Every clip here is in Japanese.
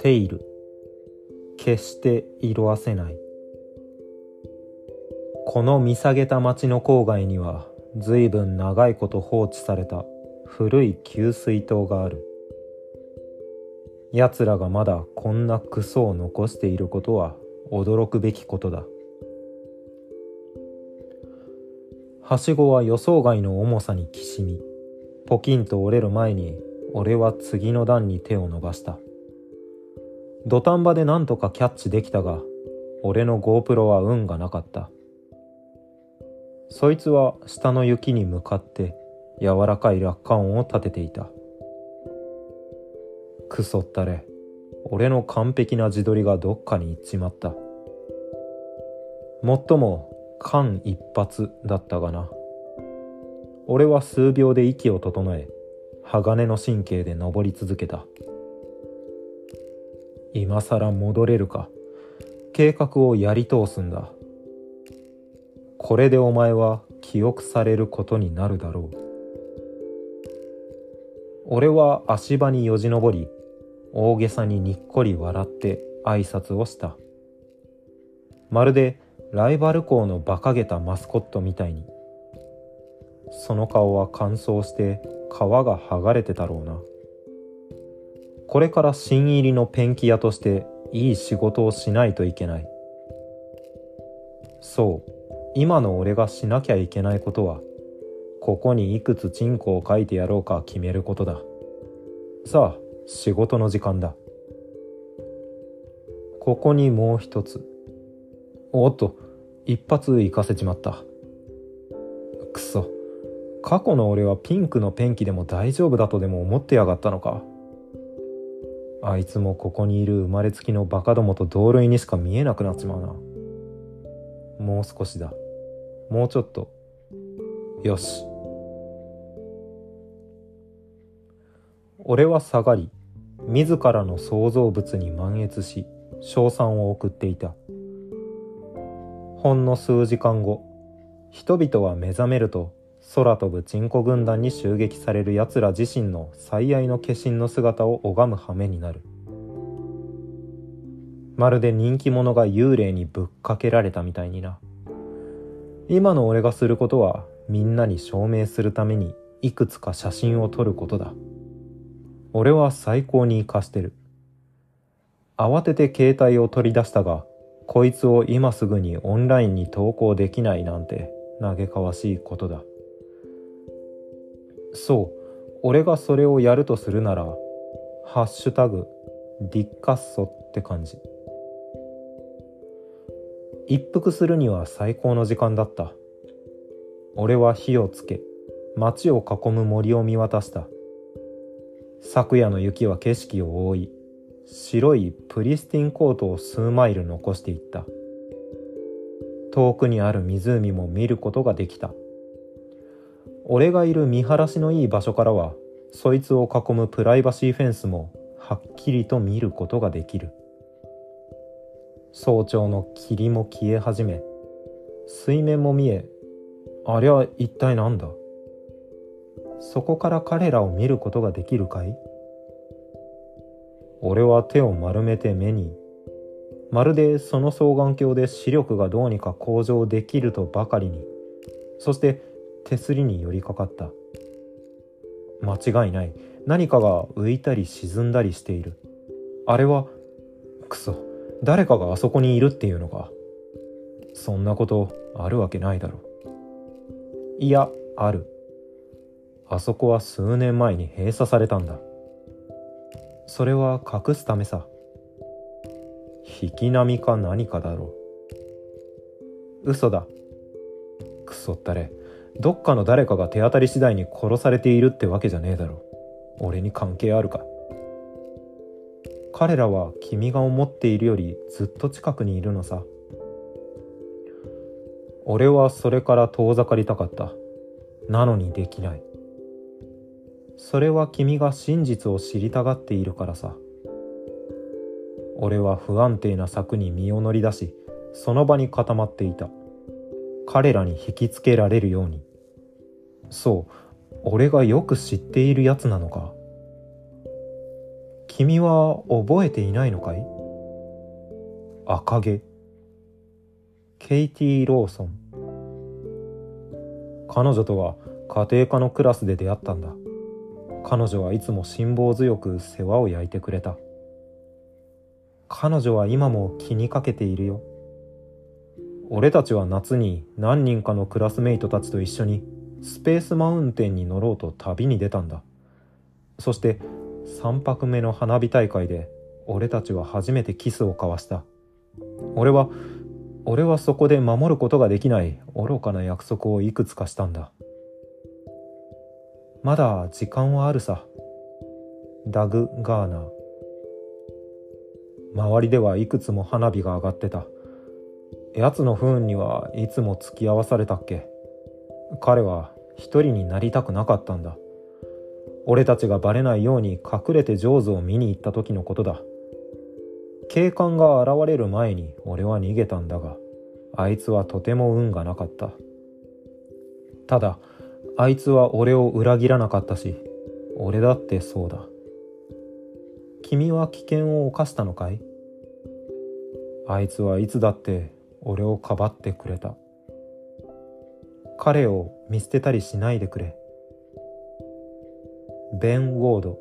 テイル。決して色あせない。この見下げた町の郊外には随分長いこと放置された古い給水塔がある。奴らがまだこんなクソを残していることは驚くべきことだ。はしごは予想外の重さにきしみポキンと折れる前に俺は次の段に手を伸ばした土壇場で何とかキャッチできたが俺の GoPro は運がなかったそいつは下の雪に向かって柔らかい落下音を立てていた。くそったれ。俺の完璧な自撮りがどっかに行っちまった。もっとも間一髪だったがな。俺は数秒で息を整え、鋼の神経で登り続けた。今さら戻れるか。計画をやり通すんだ。これでお前は記憶されることになるだろう俺は足場によじ登り大げさににっこり笑って挨拶をしたまるでライバル校の馬鹿げたマスコットみたいに。その顔は乾燥して皮が剥がれてたろうな。これから新入りのペンキ屋としていい仕事をしないといけない。そう。今の俺がしなきゃいけないことはここにいくつチンコを書いてやろうか決めることだ。さあ仕事の時間だ。ここにもう一つ。おっと一発行かせちまった。くそ。過去の俺はピンクのペンキでも大丈夫だとでも思ってやがったのか。あいつもここにいる生まれつきのバカどもと同類にしか見えなくなっちまうな。もう少しだ。もうちょっと。よし。俺は下がり自らの創造物に満悦し称賛を送っていた。ほんの数時間後人々は目覚めると空飛ぶチンコ軍団に襲撃される奴ら自身の最愛の化身の姿を拝む羽目になる。まるで人気者が幽霊にぶっかけられたみたいにな。今の俺がすることはみんなに証明するためにいくつか写真を撮ることだ。俺は最高に活かしてる。慌てて携帯を取り出したがこいつを今すぐにオンラインに投稿できないなんて嘆かわしいことだ。そう俺がそれをやるとするなら「ハッシュタグディッカッソ」って感じ。一服するには最高の時間だった。俺は火をつけ街を囲む森を見渡した。昨夜の雪は景色を覆い白いプリスティンコートを数マイル残していった。遠くにある湖も見ることができた。俺がいる見晴らしのいい場所からはそいつを囲むプライバシーフェンスもはっきりと見ることができる。早朝の霧も消え始め水面も見えありゃ一体なんだ。そこから彼らを見ることができるかい？俺は手を丸めて目にまるでその双眼鏡で視力がどうにか向上できるとばかりにそして手すりに寄りかかった。間違いない。何かが浮いたり沈んだりしている。あれはクソ。誰かがあそこにいるっていうのか。そんなことあるわけないだろいやある。あそこは数年前に閉鎖されたんだ。それは隠すためさ。引き波か何かだろう。嘘だ。クソったれ。どっかの誰かが手当たり次第に殺されているってわけじゃねえだろ。俺に関係あるか。彼らは君が思っているよりずっと近くにいるのさ。俺はそれから遠ざかりたかった。なのにできない。それは君が真実を知りたがっているからさ。俺は不安定な柵に身を乗り出しその場に固まっていた。彼らに引きつけられるように。そう俺がよく知っているやつなのか。君は覚えていないのかい？赤毛。ケイティ・ローソン。彼女とは家庭科のクラスで出会ったんだ。彼女はいつも辛抱強く世話を焼いてくれた。彼女は今も気にかけているよ。俺たちは夏に何人かのクラスメイトたちと一緒にスペースマウンテンに乗ろうと旅に出たんだ。そして3泊目の花火大会で俺たちは初めてキスを交わした。俺は俺はそこで守ることができない愚かな約束をいくつかしたんだ。まだ時間はあるさ。ダグ・ガーナー。周りではいくつも花火が上がってた。奴の不運にはいつも付き合わされたっけ。彼は一人になりたくなかったんだ。俺たちがバレないように隠れてジョーズを見に行った時のことだ。警官が現れる前に俺は逃げたんだがあいつはとても運がなかった。ただあいつは俺を裏切らなかったし俺だってそうだ。君は危険を冒したのかい？あいつはいつだって俺をかばってくれた。彼を見捨てたりしないでくれ。ベン・ウォード。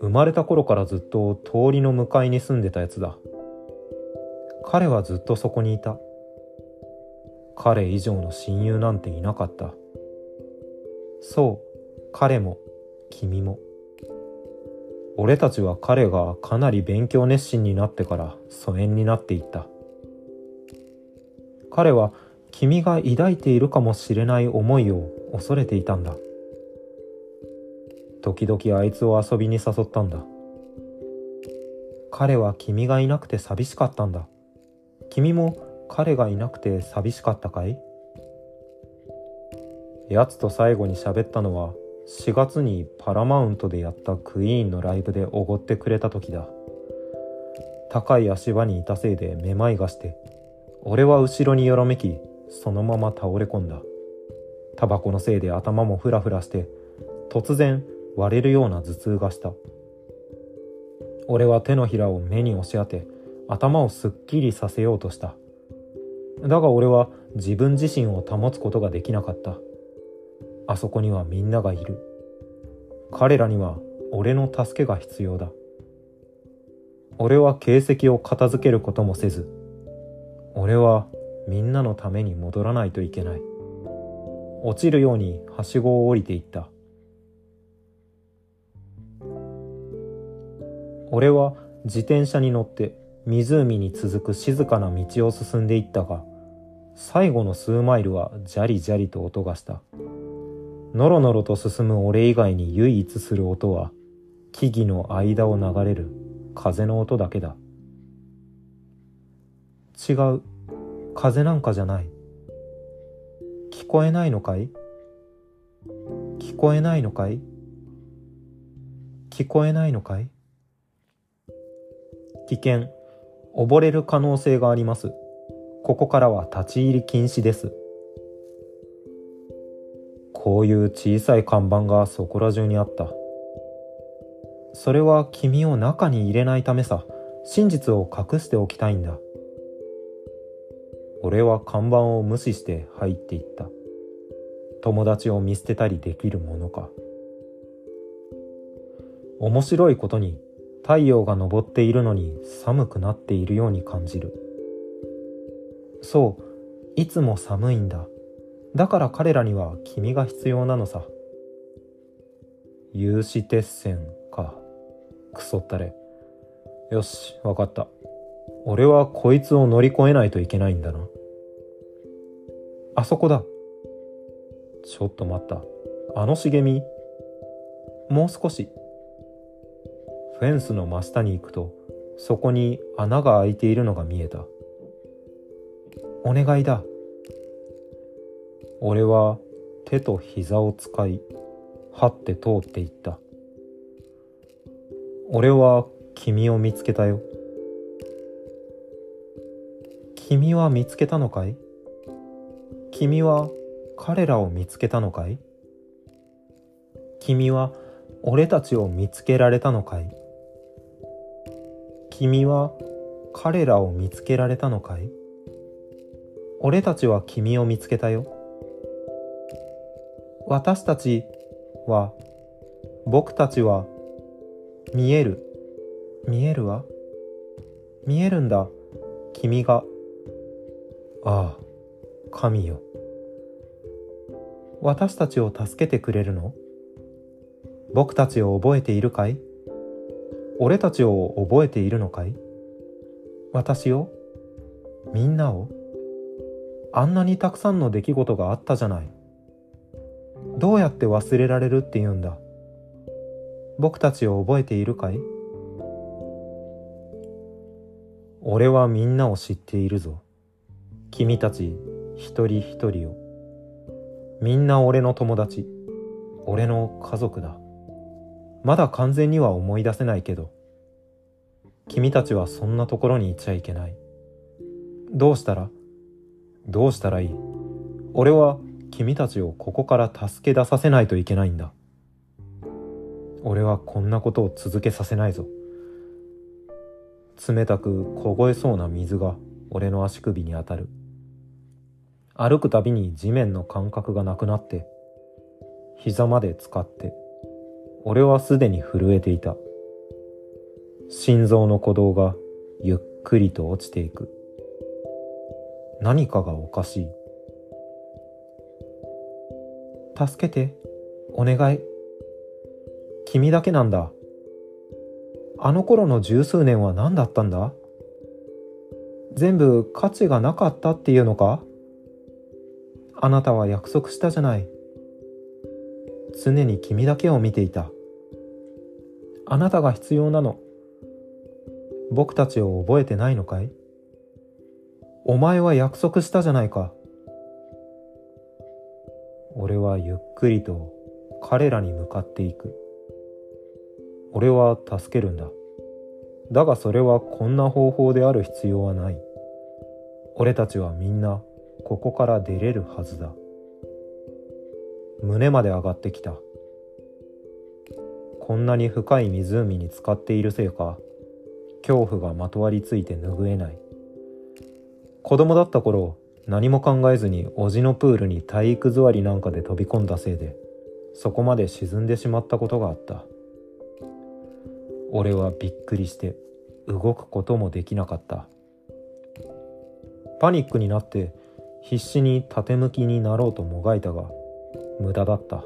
生まれた頃からずっと通りの向かいに住んでたやつだ。彼はずっとそこにいた。彼以上の親友なんていなかった。そう彼も君も。俺たちは彼がかなり勉強熱心になってから疎遠になっていった。彼は君が抱いているかもしれない思いを恐れていたんだ。時々あいつを遊びに誘ったんだ。彼は君がいなくて寂しかったんだ。君も彼がいなくて寂しかったかい？奴と最後に喋ったのは4月にパラマウントでやったクイーンのライブでおごってくれた時だ。高い足場にいたせいでめまいがして俺は後ろによろめきそのまま倒れ込んだ。タバコのせいで頭もフラフラして突然割れるような頭痛がした。俺は手のひらを目に押し当て頭をすっきりさせようとした。だが俺は自分自身を保つことができなかった。あそこにはみんながいる。彼らには俺の助けが必要だ。俺は形跡を片付けることもせず俺はみんなのために戻らないといけない。落ちるようにはしごを降りていった。俺は自転車に乗って湖に続く静かな道を進んでいったが最後の数マイルはジャリジャリと音がした。のろのろと進む俺以外に唯一する音は木々の間を流れる風の音だけだ。違う。風なんかじゃない。聞こえないのかい？聞こえないのかい？聞こえないのかい？危険。溺れる可能性があります。ここからは立ち入り禁止です。こういう小さい看板がそこら中にあった。それは君を中に入れないためさ。真実を隠しておきたいんだ。俺は看板を無視して入っていった。友達を見捨てたりできるものか。面白いことに太陽が昇っているのに寒くなっているように感じる。そういつも寒いんだ。だから彼らには君が必要なのさ。有刺鉄線か。クソったれ。よしわかった。俺はこいつを乗り越えないといけないんだな。あそこだ。ちょっと待った。あの茂み。もう少し。フェンスの真下に行くとそこに穴が開いているのが見えた。お願いだ。俺は手と膝を使い張って通っていった。俺は君を見つけたよ。君は見つけたのかい？君は彼らを見つけたのかい？君は俺たちを見つけられたのかい？君は彼らを見つけられたのかい？俺たちは君を見つけたよ。私たちは、僕たちは、見える。見えるわ。見えるんだ。君が。ああ、神よ。私たちを助けてくれるの？僕たちを覚えているかい？俺たちを覚えているのかい？私を？みんなを？あんなにたくさんの出来事があったじゃない。どうやって忘れられるって言うんだ？僕たちを覚えているかい？俺はみんなを知っているぞ。君たち一人一人を。みんな俺の友達。俺の家族だ。まだ完全には思い出せないけど。君たちはそんなところにいちゃいけない。どうしたら？どうしたらいい？俺は君たちをここから助け出させないといけないんだ。俺はこんなことを続けさせないぞ。冷たく凍えそうな水が俺の足首に当たる。歩くたびに地面の感覚がなくなって、膝まで使って、俺はすでに震えていた。心臓の鼓動がゆっくりと落ちていく。何かがおかしい。助けて、お願い。君だけなんだ。あの頃の十数年は何だったんだ？全部価値がなかったっていうのか？あなたは約束したじゃない。常に君だけを見ていた。あなたが必要なの。僕たちを覚えてないのかい？お前は約束したじゃないか。俺はゆっくりと彼らに向かっていく。俺は助けるんだ。だがそれはこんな方法である必要はない。俺たちはみんなここから出れるはずだ。胸まで上がってきた。こんなに深い湖に浸かっているせいか、恐怖がまとわりついて拭えない。子供だった頃何も考えずにおじのプールに体育座りなんかで飛び込んだせいでそこまで沈んでしまったことがあった。俺はびっくりして動くこともできなかった。パニックになって必死に縦向きになろうともがいたが無駄だった。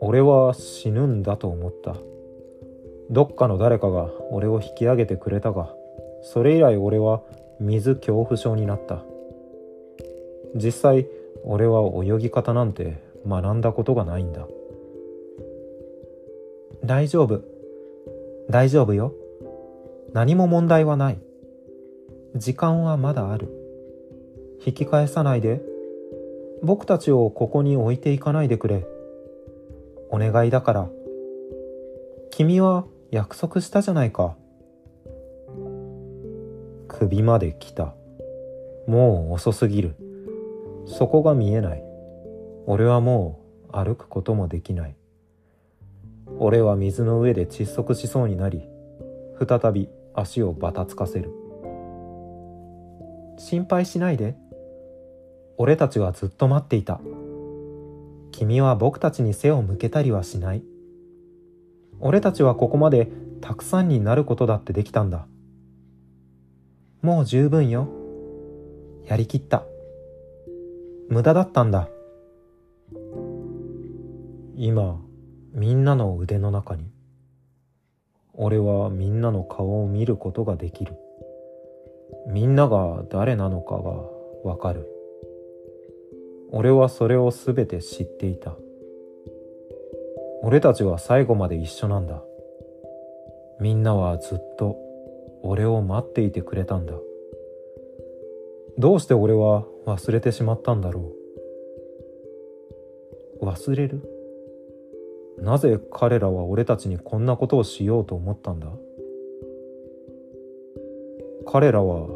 俺は死ぬんだと思った。どっかの誰かが俺を引き上げてくれたがそれ以来俺は水恐怖症になった。実際俺は泳ぎ方なんて学んだことがないんだ。大丈夫。大丈夫よ。何も問題はない。時間はまだある。引き返さないで。僕たちをここに置いていかないでくれ。お願いだから。君は約束したじゃないか。首まで来た。もう遅すぎる。そこが見えない。俺はもう歩くこともできない。俺は水の上で窒息しそうになり、再び足をばたつかせる。心配しないで。俺たちはずっと待っていた。君は僕たちに背を向けたりはしない。俺たちはここまでたくさんになることだってできたんだ。もう十分よ。やりきった。無駄だったんだ。今、みんなの腕の中に、俺はみんなの顔を見ることができる。みんなが誰なのかがわかる。俺はそれをすべて知っていた。俺たちは最後まで一緒なんだ。みんなはずっと俺を待っていてくれたんだどうして俺は忘れてしまったんだろう。忘れる？なぜ彼らは俺たちにこんなことをしようと思ったんだ？彼らは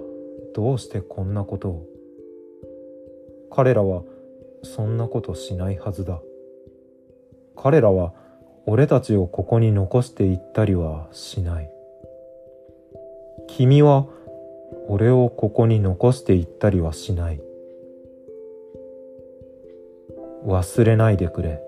どうしてこんなことを？彼らはそんなことしないはずだ。彼らは俺たちをここに残していったりはしない。君は俺をここに残していったりはしない。忘れないでくれ。